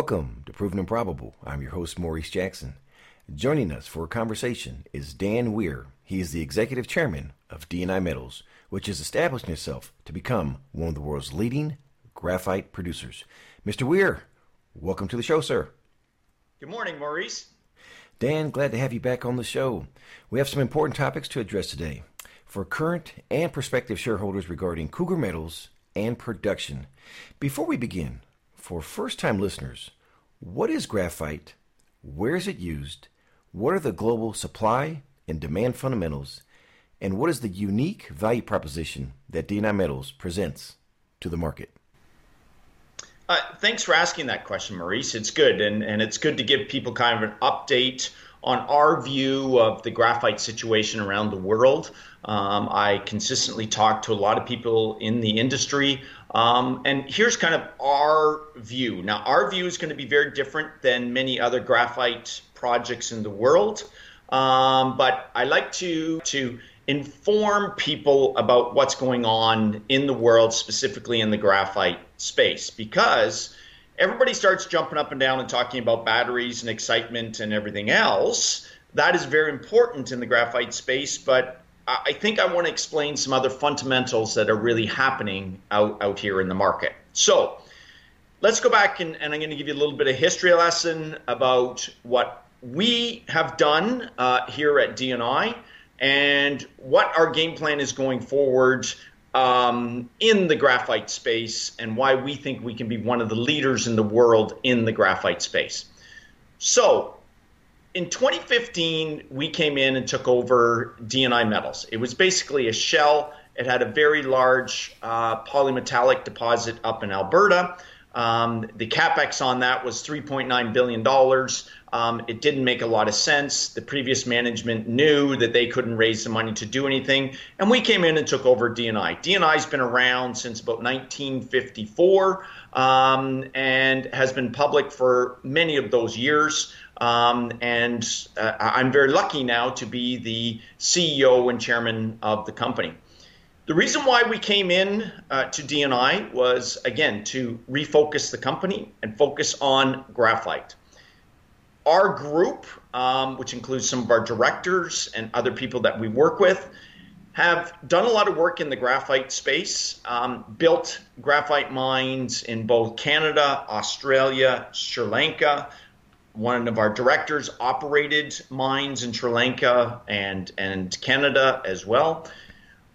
Welcome to Proven and Probable. I'm your host, Maurice Jackson. Joining us for a conversation is Dan Weir. He is the executive chairman of DNI Metals, which is establishing itself to become one of the world's leading graphite producers. Mr. Weir, welcome to the show, sir. Good morning, Maurice. Dan, glad to have you back on the show. We have some important topics to address today for current and prospective shareholders regarding Cougar Metals and production. Before we begin, for first time listeners, what is graphite? Where is it used? What are the global supply and demand fundamentals? And what is the unique value proposition that DNI Metals presents to the market? Uh, thanks for asking that question, Maurice. It's good, and, and it's good to give people kind of an update on our view of the graphite situation around the world. Um, I consistently talk to a lot of people in the industry, um, and here's kind of our view. Now, our view is going to be very different than many other graphite projects in the world, um, but I like to to inform people about what's going on in the world, specifically in the graphite space, because everybody starts jumping up and down and talking about batteries and excitement and everything else. That is very important in the graphite space, but I think I want to explain some other fundamentals that are really happening out, out here in the market. So let's go back and, and I'm going to give you a little bit of history lesson about what we have done uh, here at DNI and what our game plan is going forward um, in the graphite space and why we think we can be one of the leaders in the world in the graphite space. So, in 2015, we came in and took over DNI Metals. It was basically a shell. It had a very large uh, polymetallic deposit up in Alberta. Um, the capex on that was $3.9 billion. Um, it didn't make a lot of sense. The previous management knew that they couldn't raise the money to do anything, and we came in and took over DNI. DNI's been around since about 1954 um, and has been public for many of those years. Um, and uh, I'm very lucky now to be the CEO and chairman of the company. The reason why we came in uh, to DNI was, again, to refocus the company and focus on graphite our group, um, which includes some of our directors and other people that we work with, have done a lot of work in the graphite space, um, built graphite mines in both Canada, Australia, Sri Lanka. One of our directors operated mines in Sri Lanka and, and Canada as well.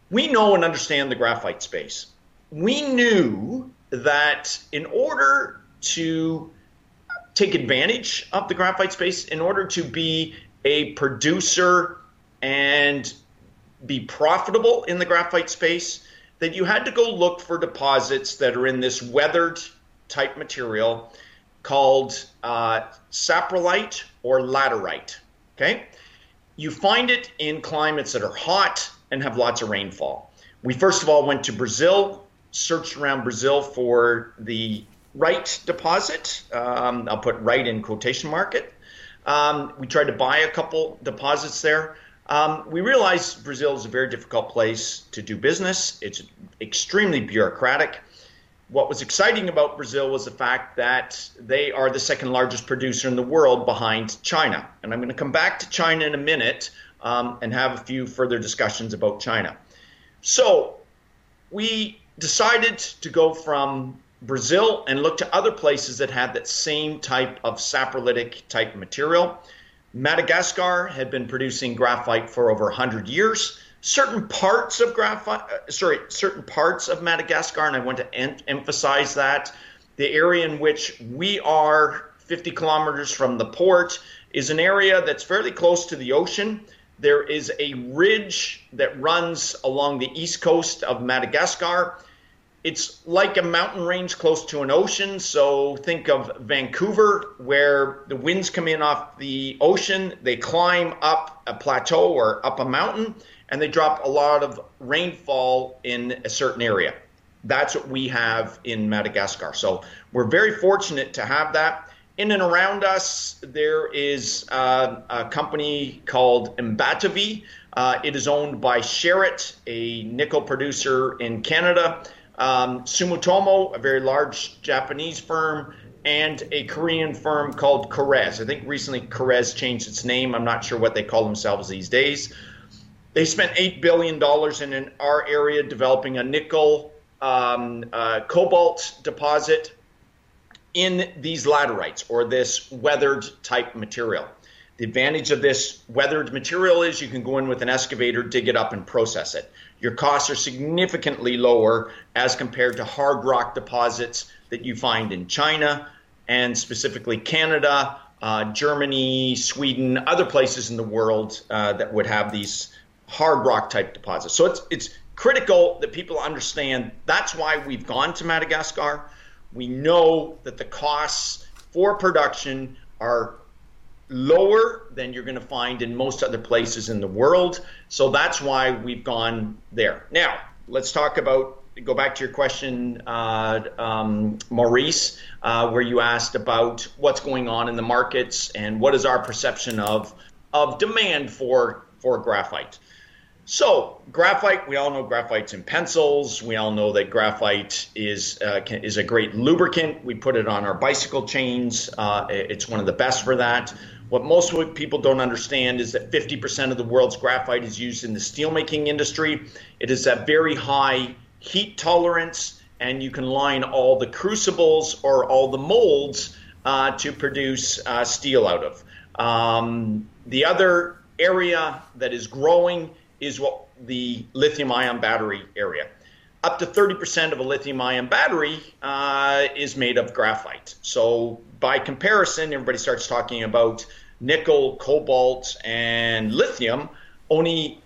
We know and understand the graphite space. We knew that in order to take advantage of the graphite space in order to be a producer and be profitable in the graphite space, that you had to go look for deposits that are in this weathered type material called uh, saprolite or laterite. Okay, you find it in climates that are hot and have lots of rainfall. We first of all went to Brazil, searched around Brazil for the right deposit. Um, I'll put right in quotation market. Um, we tried to buy a couple deposits there. Um, we realized Brazil is a very difficult place to do business. It's extremely bureaucratic. What was exciting about Brazil was the fact that they are the second largest producer in the world behind China. And I'm going to come back to China in a minute um, and have a few further discussions about China. So we decided to go from Brazil and look to other places that had that same type of saprolitic type material. Madagascar had been producing graphite for over 100 years. Certain parts of graphite, uh, sorry, certain parts of Madagascar, and I want to en- emphasize that the area in which we are 50 kilometers from the port is an area that's fairly close to the ocean. There is a ridge that runs along the east coast of Madagascar it's like a mountain range close to an ocean. So think of Vancouver, where the winds come in off the ocean, they climb up a plateau or up a mountain, and they drop a lot of rainfall in a certain area. That's what we have in Madagascar. So we're very fortunate to have that. In and around us, there is uh, a company called Ambatovy. Uh, it is owned by Sherritt, a nickel producer in Canada. Um, Sumitomo, a very large Japanese firm, and a Korean firm called KORES. I think recently KORES changed its name. I'm not sure what they call themselves these days. They spent $8 billion in, in our area developing a nickel um, uh, cobalt deposit in these laterites or this weathered type material. The advantage of this weathered material is you can go in with an excavator, dig it up, and process it. Your costs are significantly lower as compared to hard rock deposits that you find in China and specifically Canada, uh, Germany, Sweden, other places in the world uh, that would have these hard rock type deposits. So it's it's critical that people understand that's why we've gone to Madagascar. We know that the costs for production are lower than you're going to find in most other places in the world. So that's why we've gone there. Now, let's talk about go back to your question, uh, um, Maurice, uh, where you asked about what's going on in the markets and what is our perception of of demand for for graphite. So graphite, we all know graphite's in pencils. We all know that graphite is uh, can, is a great lubricant. We put it on our bicycle chains. Uh, it's one of the best for that. What most people don't understand is that 50% of the world's graphite is used in the steelmaking industry. It is a very high heat tolerance, and you can line all the crucibles or all the molds uh, to produce uh, steel out of. Um, the other area that is growing is what the lithium ion battery area. Up to 30% of a lithium ion battery uh, is made of graphite. So, by comparison, everybody starts talking about nickel, cobalt, and lithium. Only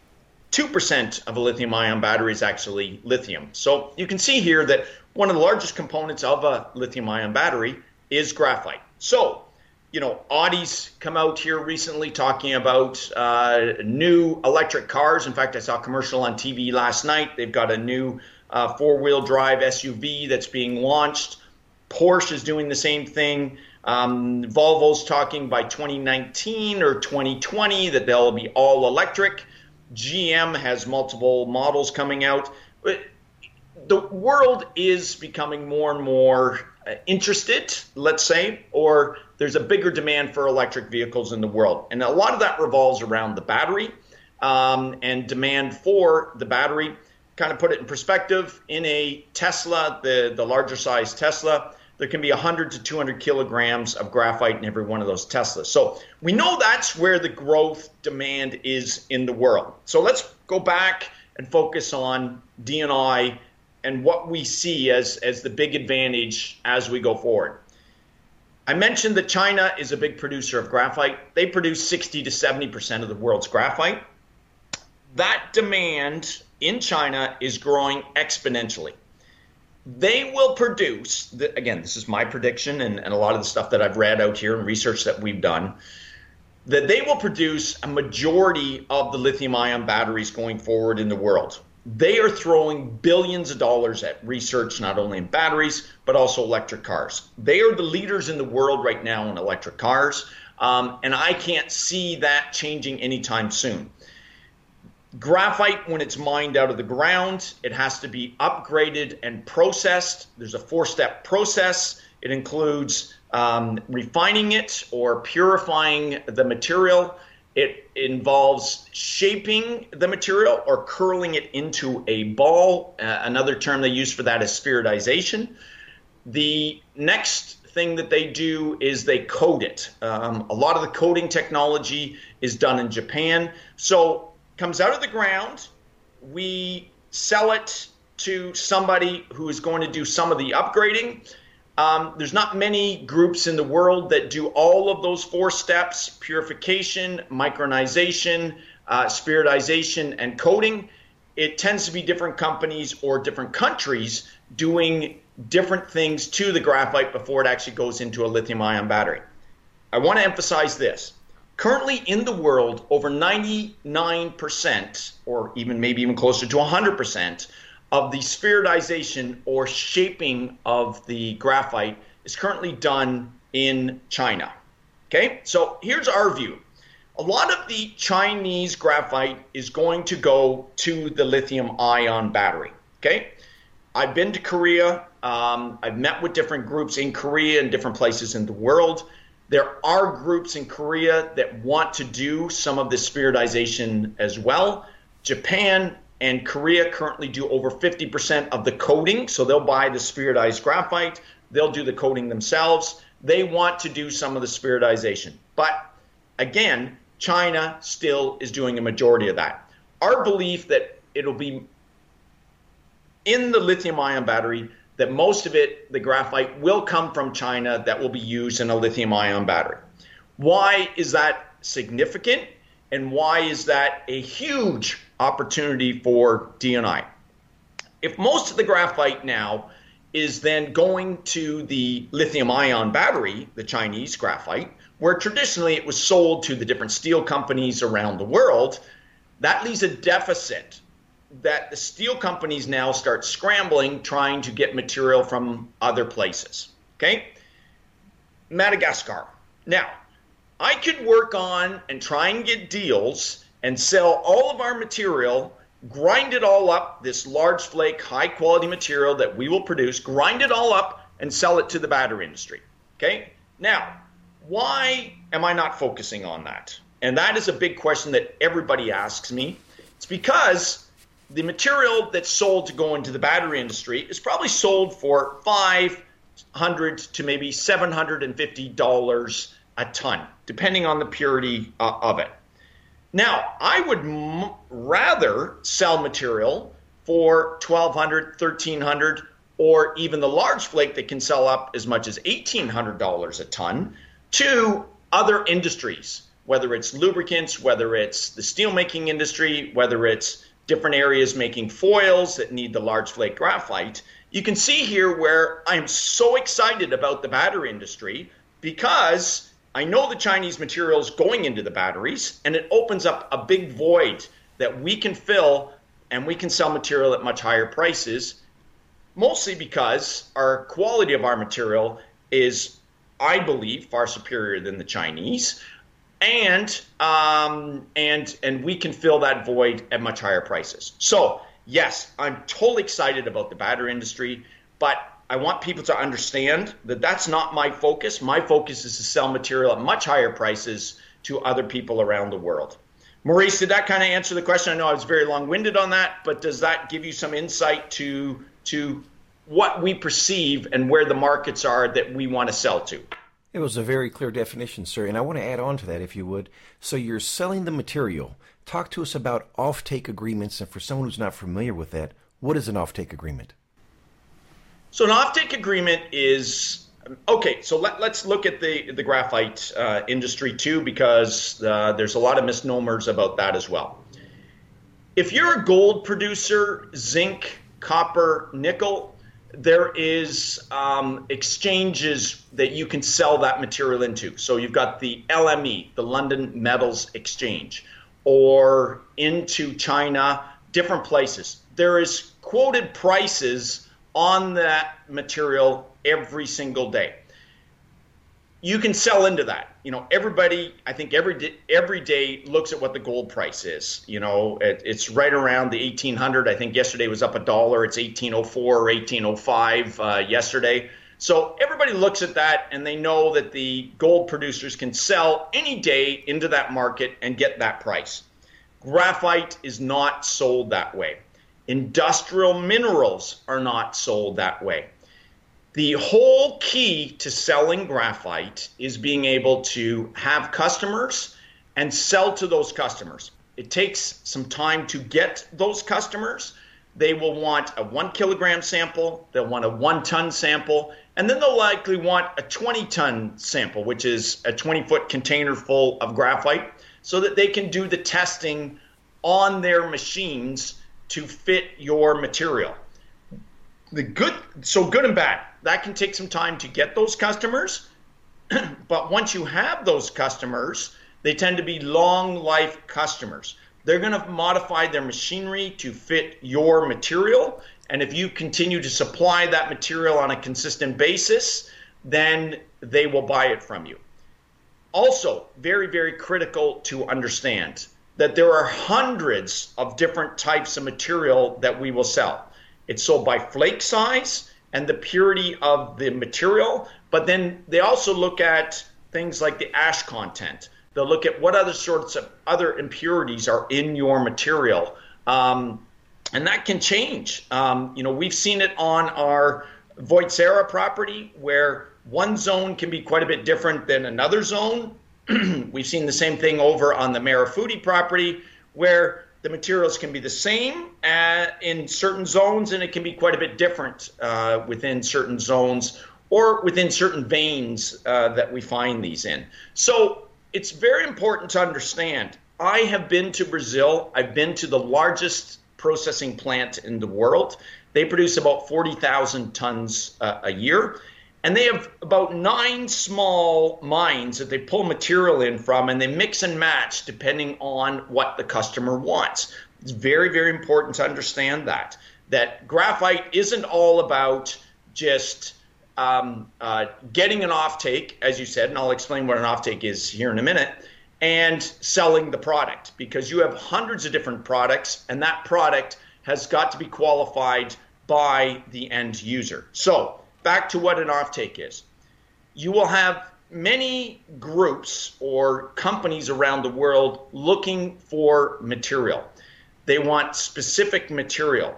2% of a lithium ion battery is actually lithium. So you can see here that one of the largest components of a lithium ion battery is graphite. So, you know, Audi's come out here recently talking about uh, new electric cars. In fact, I saw a commercial on TV last night. They've got a new uh, four wheel drive SUV that's being launched. Porsche is doing the same thing. Um, Volvo's talking by 2019 or 2020 that they'll be all electric. GM has multiple models coming out. The world is becoming more and more interested, let's say, or there's a bigger demand for electric vehicles in the world. And a lot of that revolves around the battery um, and demand for the battery. Kind of put it in perspective, in a Tesla, the, the larger size Tesla, there can be 100 to 200 kilograms of graphite in every one of those Teslas. So we know that's where the growth demand is in the world. So let's go back and focus on DNI and what we see as, as the big advantage as we go forward. I mentioned that China is a big producer of graphite. They produce 60 to 70% of the world's graphite. That demand in China is growing exponentially they will produce again this is my prediction and, and, a lot of the stuff that i've read out here and research that we've done that they will produce a majority of the lithium ion batteries going forward in the world they are throwing billions of dollars at research not only in batteries but also electric cars they are the leaders in the world right now in electric cars um, and i can't see that changing anytime soon Graphite, when it's mined out of the ground, it has to be upgraded and processed. There's a four step process. It includes um, refining it or purifying the material. It involves shaping the material or curling it into a ball. Uh, another term they use for that is spheroidization. The next thing that they do is they coat it. Um, a lot of the coating technology is done in Japan. So comes out of the ground. We sell it to somebody who is going to do some of the upgrading. Um, there's not many groups in the world that do all of those four steps purification, micronization, uh, spheroidization, and coating. It tends to be different companies or different countries doing different things to the graphite before it actually goes into a lithium ion battery. I want to emphasize this Currently in the world, over 99%, or even maybe even closer to 100%, of the spheroidization or shaping of the graphite is currently done in China. Okay, so here's our view. A lot of the Chinese graphite is going to go to the lithium ion battery. Okay, I've been to Korea Um, I've met with different groups in Korea and different places in the world. There are groups in Korea that want to do some of this spheroidization as well. Japan and Korea currently do over 50% of the coating, so they'll buy the spheroidized graphite, they'll do the coating themselves. They want to do some of the spheroidization. But again, China still is doing a majority of that. Our belief that it'll be in the lithium ion battery that most of it, the graphite, will come from China that will be used in a lithium ion battery. Why is that significant? And why is that a huge opportunity for DNI? If most of the graphite now is then going to the lithium ion battery, the Chinese graphite, where traditionally it was sold to the different steel companies around the world, that leaves a deficit that the steel companies now start scrambling trying to get material from other places. Okay? Madagascar. Now, I could work on and try and get deals and sell all of our material, grind it all up, this large flake, high quality material that we will produce, grind it all up and sell it to the battery industry. Okay? Now, why am I not focusing on that? And that is a big question that everybody asks me. It's because the material that's sold to go into the battery industry is probably sold for five hundred to maybe seven hundred and fifty dollars a ton, depending on the purity uh, of it. Now, I would m- rather sell material for twelve hundred, thirteen hundred, or even the large flake that can sell up as much as eighteen hundred dollars a ton to other industries, whether it's lubricants, whether it's the steelmaking industry, whether it's different areas making foils that need the large flake graphite. You can see here where I'm so excited about the battery industry because I know the Chinese material is going into the batteries and it opens up a big void that we can fill and we can sell material at much higher prices, mostly because our quality of our material is, I believe, far superior than the Chinese and um, and and we can fill that void at much higher prices. So yes, I'm totally excited about the battery industry, but I want people to understand that that's not my focus. My focus is to sell material at much higher prices to other people around the world. Maurice, did that kind of answer the question? I know I was very long-winded on that, but does that give you some insight to to what we perceive and where the markets are that we want to sell to? It was a very clear definition, sir, and I want to add on to that if you would. So you're selling the material. Talk to us about offtake agreements, and for someone who's not familiar with that, what is an offtake agreement? So an offtake agreement is okay. So let, us look at the the graphite uh, industry too, because uh, there's a lot of misnomers about that as well. If you're a gold producer, zinc, copper, nickel, there is um, exchanges that you can sell that material into. So you've got the LME, the London Metals Exchange, or into China, different places. There is quoted prices on that material every single day you can sell into that. You know, everybody, I think every day, every day looks at what the gold price is. You know, it, it's right around the 1800. I think yesterday was up a dollar. It's 1804 or 1805 uh, yesterday. So everybody looks at that and they know that the gold producers can sell any day into that market and get that price. Graphite is not sold that way. Industrial minerals are not sold that way the whole key to selling graphite is being able to have customers and sell to those customers. It takes some time to get those customers. They will want a one kilogram sample, they'll want a one ton sample, and then they'll likely want a 20 ton sample, which is a 20 foot container full of graphite, so that they can do the testing on their machines to fit your material. The good, so good and bad that can take some time to get those customers. but once you have those customers, they tend to be long life customers. They're going to modify their machinery to fit your material. And if you continue to supply that material on a consistent basis, then they will buy it from you. Also, very, very critical to understand that there are hundreds of different types of material that we will sell. It's sold by flake size, and the purity of the material, but then they also look at things like the ash content. They'll look at what other sorts of other impurities are in your material. Um, and that can change. Um, you know, we've seen it on our Vohitsara property where one zone can be quite a bit different than another zone. we've seen the same thing over on the Marofody property where the materials can be the same uh, in certain zones and it can be quite a bit different uh, within certain zones or within certain veins uh, that we find these in. So it's very important to understand. I have been to Brazil, I've been to the largest processing plant in the world. They produce about 40,000 tons uh, a year. And they have about nine small mines that they pull material in from and they mix and match depending on what the customer wants. It's very, very important to understand that. That graphite isn't all about just um, uh, getting an offtake, as you said, and I'll explain what an offtake is here in a minute, and selling the product because you have hundreds of different products, and that product has got to be qualified by the end user. So, back to what an offtake is. You will have many groups or companies around the world looking for material. They want specific material.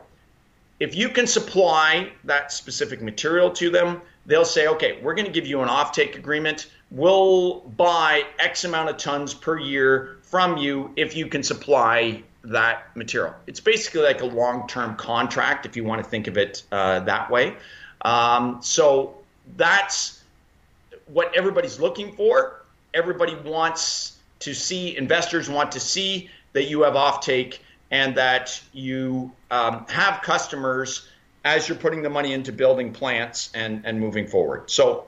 If you can supply that specific material to them, they'll say, okay, we're going to give you an offtake agreement. We'll buy X amount of tons per year from you if you can supply that material. It's basically like a long term contract, if you want to think of it uh, that way. Um, so that's what everybody's looking for. Everybody wants to see, investors want to see that you have offtake and that you um, have customers as you're putting the money into building plants and, and moving forward. So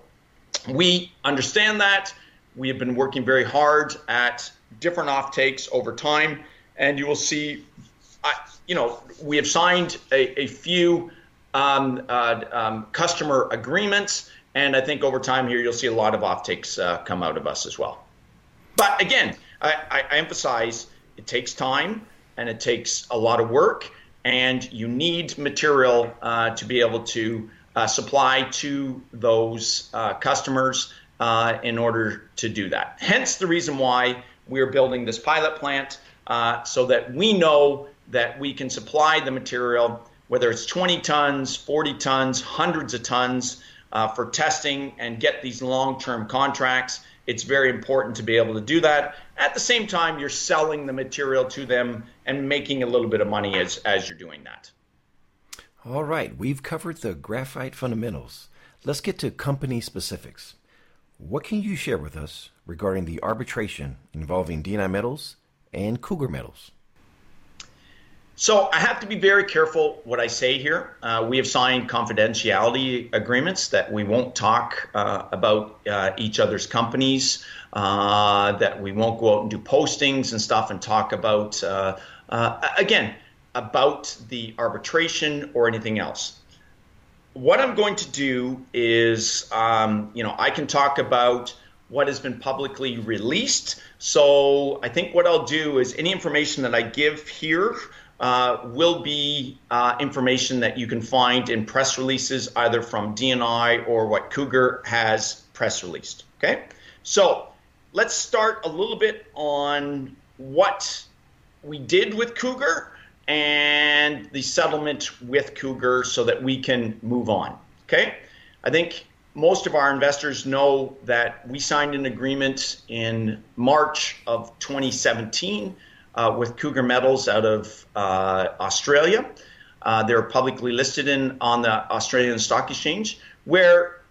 we understand that. We have been working very hard at different offtakes over time, and you will see, uh, you know, we have signed a, a few um, uh, um, customer agreements, and I think over time here you'll see a lot of offtakes uh, come out of us as well. But again, I, I emphasize it takes time and it takes a lot of work and you need material uh, to be able to uh, supply to those uh, customers uh, in order to do that. Hence the reason why we're building this pilot plant uh, so that we know that we can supply the material, whether it's 20 tons, 40 tons, hundreds of tons, uh, for testing and get these long term contracts. It's very important to be able to do that. At the same time, you're selling the material to them and making a little bit of money as, as you're doing that. All right, we've covered the graphite fundamentals. Let's get to company specifics. What can you share with us regarding the arbitration involving DNI Metals and Cougar Metals? So I have to be very careful what I say here. Uh, we have signed confidentiality agreements that we won't talk uh, about uh, each other's companies, uh, that we won't go out and do postings and stuff and talk about, uh, uh, again, about the arbitration or anything else. What I'm going to do is, um, you know, I can talk about what has been publicly released. So I think what I'll do is any information that I give here uh, will be uh, information that you can find in press releases, either from DNI or what Cougar has press released. Okay, so let's start a little bit on what we did with Cougar and the settlement with Cougar so that we can move on. Okay, I think most of our investors know that we signed an agreement in March of 2017 uh, with Cougar Metals out of uh, Australia. Uh, they're publicly listed in on the Australian Stock Exchange, where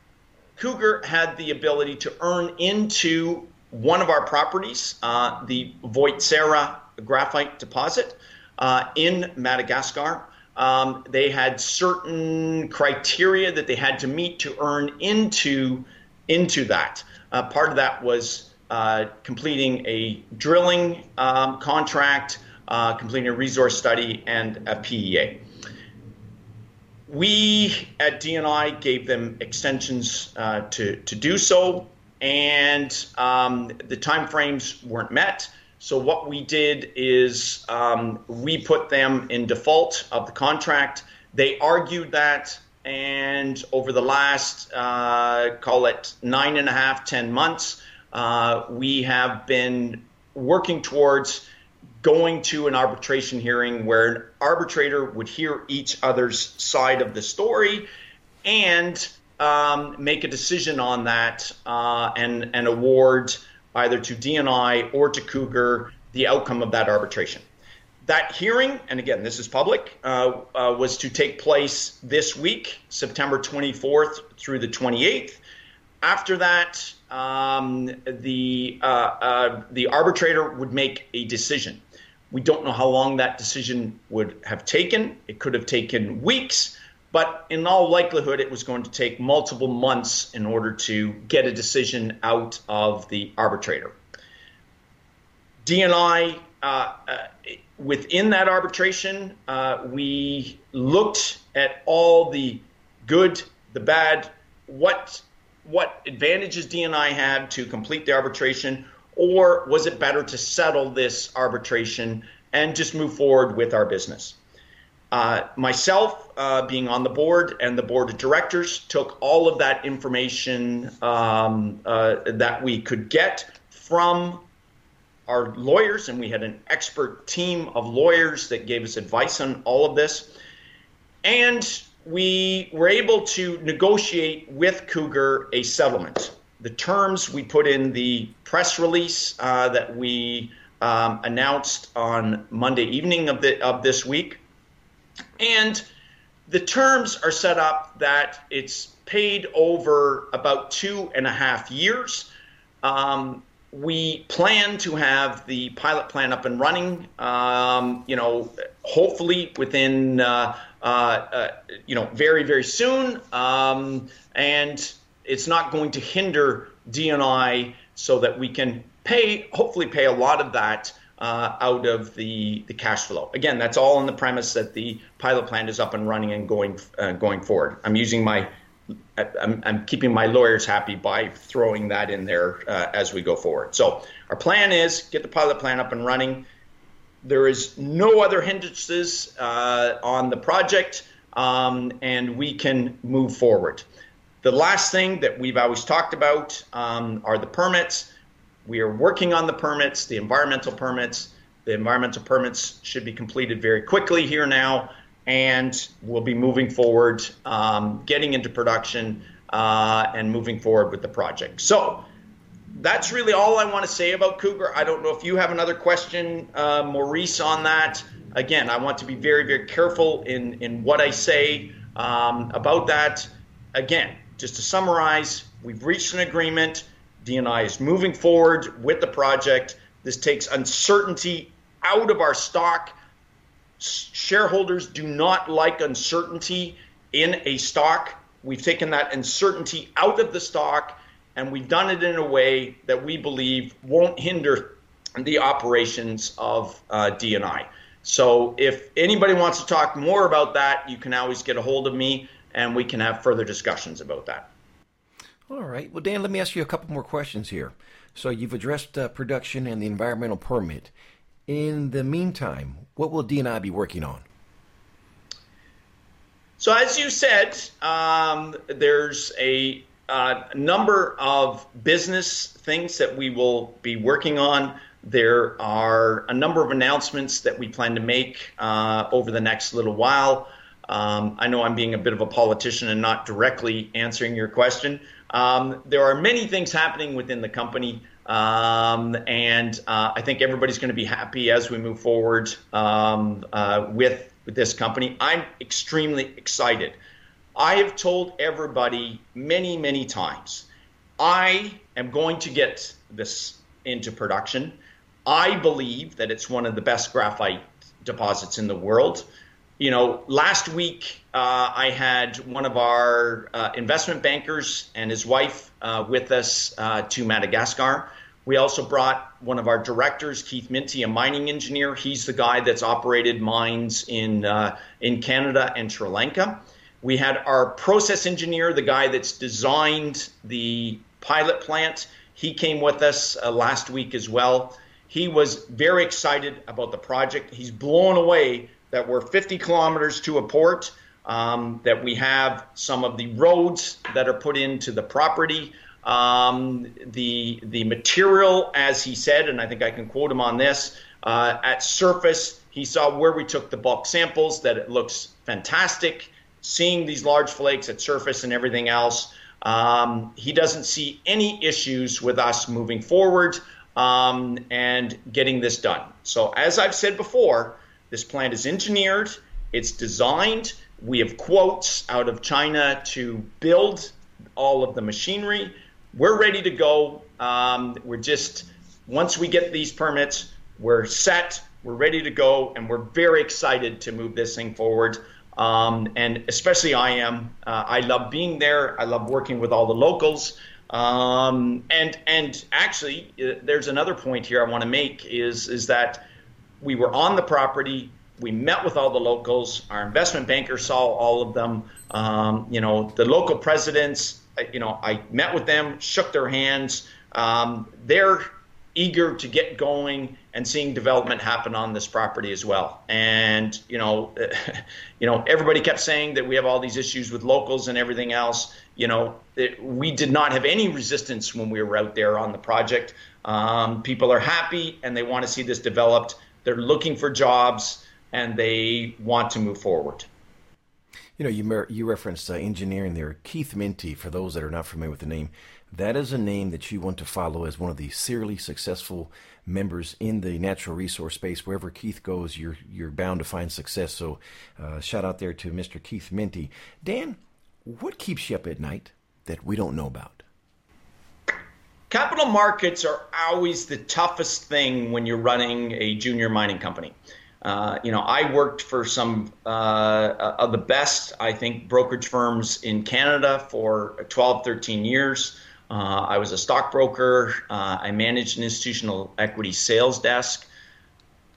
Cougar had the ability to earn into one of our properties, uh, the Vohitsara graphite deposit uh, in Madagascar. Um, they had certain criteria that they had to meet to earn into into that. Uh, part of that was completing a drilling um, contract, uh, completing a resource study, and a PEA. We at DNI gave them extensions uh, to, to do so, and um, the timeframes weren't met. So what we did is um, we put them in default of the contract. They argued that and over the last, uh, call it nine and a half, ten months, uh, we have been working towards going to an arbitration hearing where an arbitrator would hear each other's side of the story and um, make a decision on that uh, and, and award either to DNI or to Cougar the outcome of that arbitration. That hearing, and again, this is public, uh, uh, was to take place this week, September 24th through the 28th. After that, um, the uh, uh, the arbitrator would make a decision. We don't know how long that decision would have taken. It could have taken weeks, but in all likelihood, it was going to take multiple months in order to get a decision out of the arbitrator. DNI, uh, uh, within that arbitration, uh, we looked at all the good, the bad, what what advantages DNI had to complete the arbitration, or was it better to settle this arbitration and just move forward with our business? Uh, myself, uh, being on the board and the board of directors, took all of that information um, uh, that we could get from our lawyers, and we had an expert team of lawyers that gave us advice on all of this. And we were able to negotiate with Cougar a settlement. The terms we put in the press release uh, that we um, announced on Monday evening of, the, of this week. And the terms are set up that it's paid over about two and a half years. Um, we plan to have the pilot plan up and running, um, you know, hopefully within uh, you know, very, very soon. Um, and it's not going to hinder DNI so that we can pay, hopefully, pay a lot of that uh, out of the, the cash flow. Again, that's all on the premise that the pilot plan is up and running and going uh, going forward. I'm using my I'm, I'm, keeping my lawyers happy by throwing that in there uh, as we go forward. So our plan is get the pilot plan up and running. There is no other hindrances uh, on the project, um, and we can move forward. The last thing that we've always talked about um, are the permits. We are working on the permits, the environmental permits. The environmental permits should be completed very quickly here now, and we'll be moving forward, um, getting into production, uh, and moving forward with the project. So, that's really all I want to say about Cougar. I don't know if you have another question, uh, Maurice, on that. Again, I want to be very, very careful in, in what I say um, about that. Again, just to summarize, we've reached an agreement. DNI is moving forward with the project. This takes uncertainty out of our stock. Shareholders do not like uncertainty in a stock. We've taken that uncertainty out of the stock and we've done it in a way that we believe won't hinder the operations of uh, DNI. So if anybody wants to talk more about that, you can always get a hold of me and we can have further discussions about that. All right. Well, Dan, let me ask you a couple more questions here. So you've addressed uh, production and the environmental permit. In the meantime, what will DNI be working on? So, as you said, um, there's a a number of business things that we will be working on. There are a number of announcements that we plan to make uh, over the next little while. Um, I know I'm being a bit of a politician and not directly answering your question. Um, there are many things happening within the company, um, and uh, I think everybody's going to be happy as we move forward um, uh, with, with this company. I'm extremely excited I have told everybody many, many times I am going to get this into production. I believe that it's one of the best graphite deposits in the world. You know, last week uh, I had one of our uh, investment bankers and his wife uh, with us uh, to Madagascar. We also brought one of our directors, Keith Minty, a mining engineer. He's the guy that's operated mines in uh, in Canada and Sri Lanka. We had our process engineer, the guy that's designed the pilot plant. He came with us uh, last week as well. He was very excited about the project. He's blown away that we're 50 kilometers to a port. um, that we have some of the roads that are put into the property. Um, the the material, as he said, and I think I can quote him on this, uh, at surface, he saw where we took the bulk samples that it looks fantastic. Seeing these large flakes at surface and everything else, um, he doesn't see any issues with us moving forward um, and getting this done. So, as I've said before, this plant is engineered, it's designed. We have quotes out of China to build all of the machinery. We're ready to go. Um, we're just, once we get these permits, we're set, we're ready to go, and we're very excited to move this thing forward. Um, and especially I am. Uh, I love being there. I love working with all the locals. Um, and and actually, uh, there's another point here I want to make is is that we were on the property. We met with all the locals. Our investment banker saw all of them. Um, you know, the local presidents. Uh, you know, I met with them, shook their hands. Um, they're eager to get going and seeing development happen on this property as well. And you know, you know, everybody kept saying that we have all these issues with locals and everything else. You know, it, we did not have any resistance when we were out there on the project. Um, people are happy and they want to see this developed. They're looking for jobs and they want to move forward. You know, you you referenced uh, engineering there. Keith Minty, for those that are not familiar with the name, that is a name that you want to follow as one of the serially successful members in the natural resource space. Wherever Keith goes, you're you're bound to find success. So, uh, shout out there to Mr. Keith Minty. Dan, what keeps you up at night that we don't know about? Capital markets are always the toughest thing when you're running a junior mining company. Uh, you know, I worked for some uh, of the best, I think, brokerage firms in Canada for 12, 13 years. Uh, I was a stockbroker. Uh, I managed an institutional equity sales desk.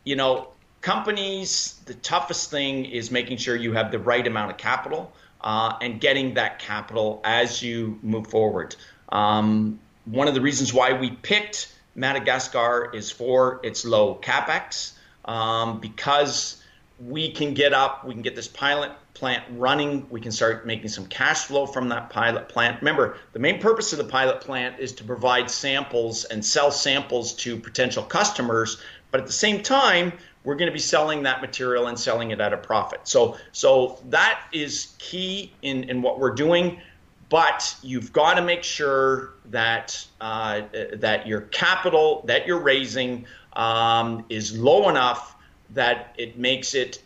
You know, companies, the toughest thing is making sure you have the right amount of capital uh, and getting that capital as you move forward. Um, one of the reasons why we picked Madagascar is for its low capex um, because we can get up, we can get this pilot plant running. We can start making some cash flow from that pilot plant. Remember, the main purpose of the pilot plant is to provide samples and sell samples to potential customers. But at the same time, we're going to be selling that material and selling it at a profit. So, so that is key in, in what we're doing. But you've got to make sure that uh, that your capital that you're raising um, is low enough that it makes it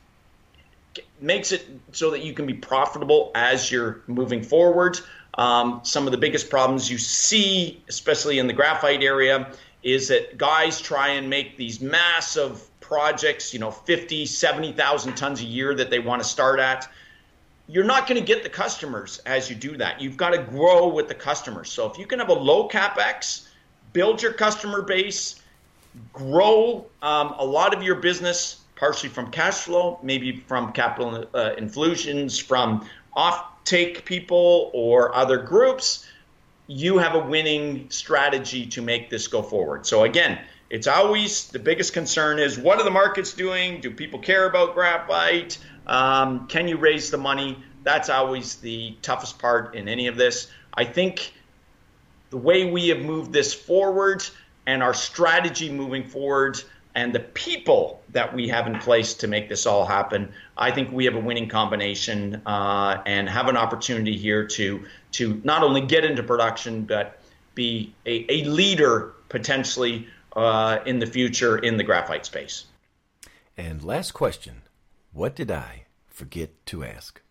makes it so that you can be profitable as you're moving forward. Um, some of the biggest problems you see, especially in the graphite area, is that guys try and make these massive projects, you know, 50, 70,000 tons a year that they want to start at. You're not going to get the customers as you do that. You've got to grow with the customers. So if you can have a low capex, build your customer base, grow um, a lot of your business partially from cash flow, maybe from capital uh, infusions from off-take people or other groups, you have a winning strategy to make this go forward. So again, it's always the biggest concern is what are the markets doing? Do people care about graphite? Um, can you raise the money? That's always the toughest part in any of this. I think the way we have moved this forward and our strategy moving forward and the people that we have in place to make this all happen, I think we have a winning combination uh, and have an opportunity here to to not only get into production but be a, a leader potentially uh, in the future in the graphite space. And last question: What did I forget to ask?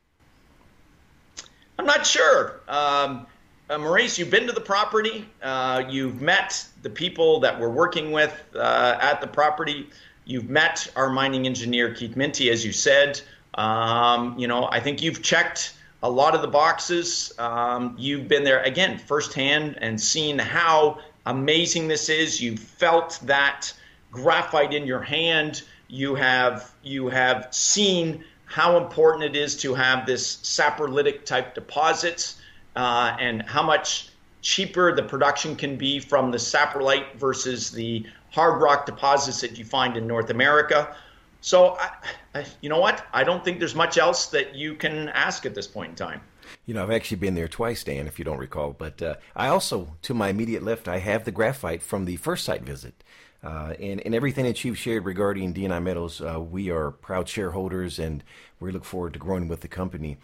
I'm not sure. Um, uh, Maurice, you've been to the property. Uh, you've met the people that we're working with uh, at the property. You've met our mining engineer, Keith Minty, as you said. Um, you know, I think you've checked a lot of the boxes. Um, you've been there, again, firsthand and seen how amazing this is. You've felt that graphite in your hand. You have, you have seen how important it is to have this saprolitic type deposits uh, and how much cheaper the production can be from the saprolite versus the hard rock deposits that you find in North America. So, I, I, you know what? I don't think there's much else that you can ask at this point in time. You know, I've actually been there twice, Dan, if you don't recall. But uh, I also, to my immediate left, I have the graphite from the first site visit. Uh, and, and everything that you've shared regarding DNI Metals, uh, we are proud shareholders and we look forward to growing with the company.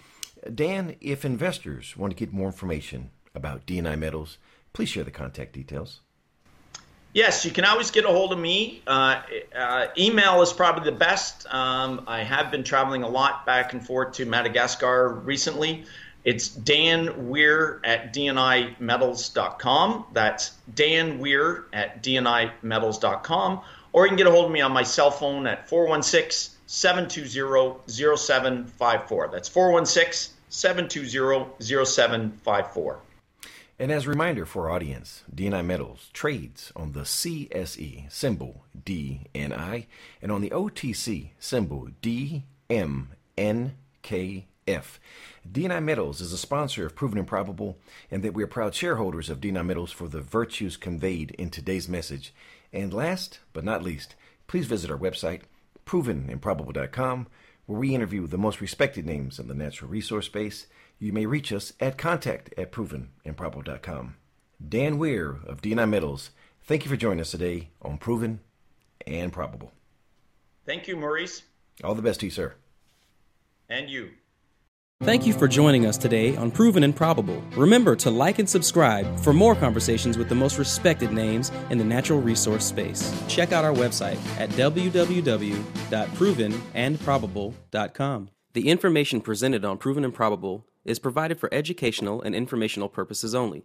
Dan, if investors want to get more information about DNI Metals, please share the contact details. Yes, you can always get a hold of me. Uh, uh, email is probably the best. Um, I have been traveling a lot back and forth to Madagascar recently. It's Dan Weir at dnimetals.com. That's Dan Weir at dnimetals.com. Or you can get a hold of me on my cell phone at 416 720 0754. That's 416 720 0754. And as a reminder for audience, DNI Metals trades on the CSE symbol DNI and on the OTC symbol DMNKF. DNI Metals is a sponsor of Proven and Probable, and that we are proud shareholders of DNI Metals for the virtues conveyed in today's message. And last but not least, please visit our website, provenandprobable.com, where we interview the most respected names in the natural resource space you may reach us at contact at provenandprobable.com. Dan Weir of DNI Metals, thank you for joining us today on Proven and Probable. Thank you, Maurice. All the best to you, sir. And you. Thank you for joining us today on Proven and Probable. Remember to like and subscribe for more conversations with the most respected names in the natural resource space. Check out our website at www.provenandprobable.com. The information presented on Proven and Probable is provided for educational and informational purposes only,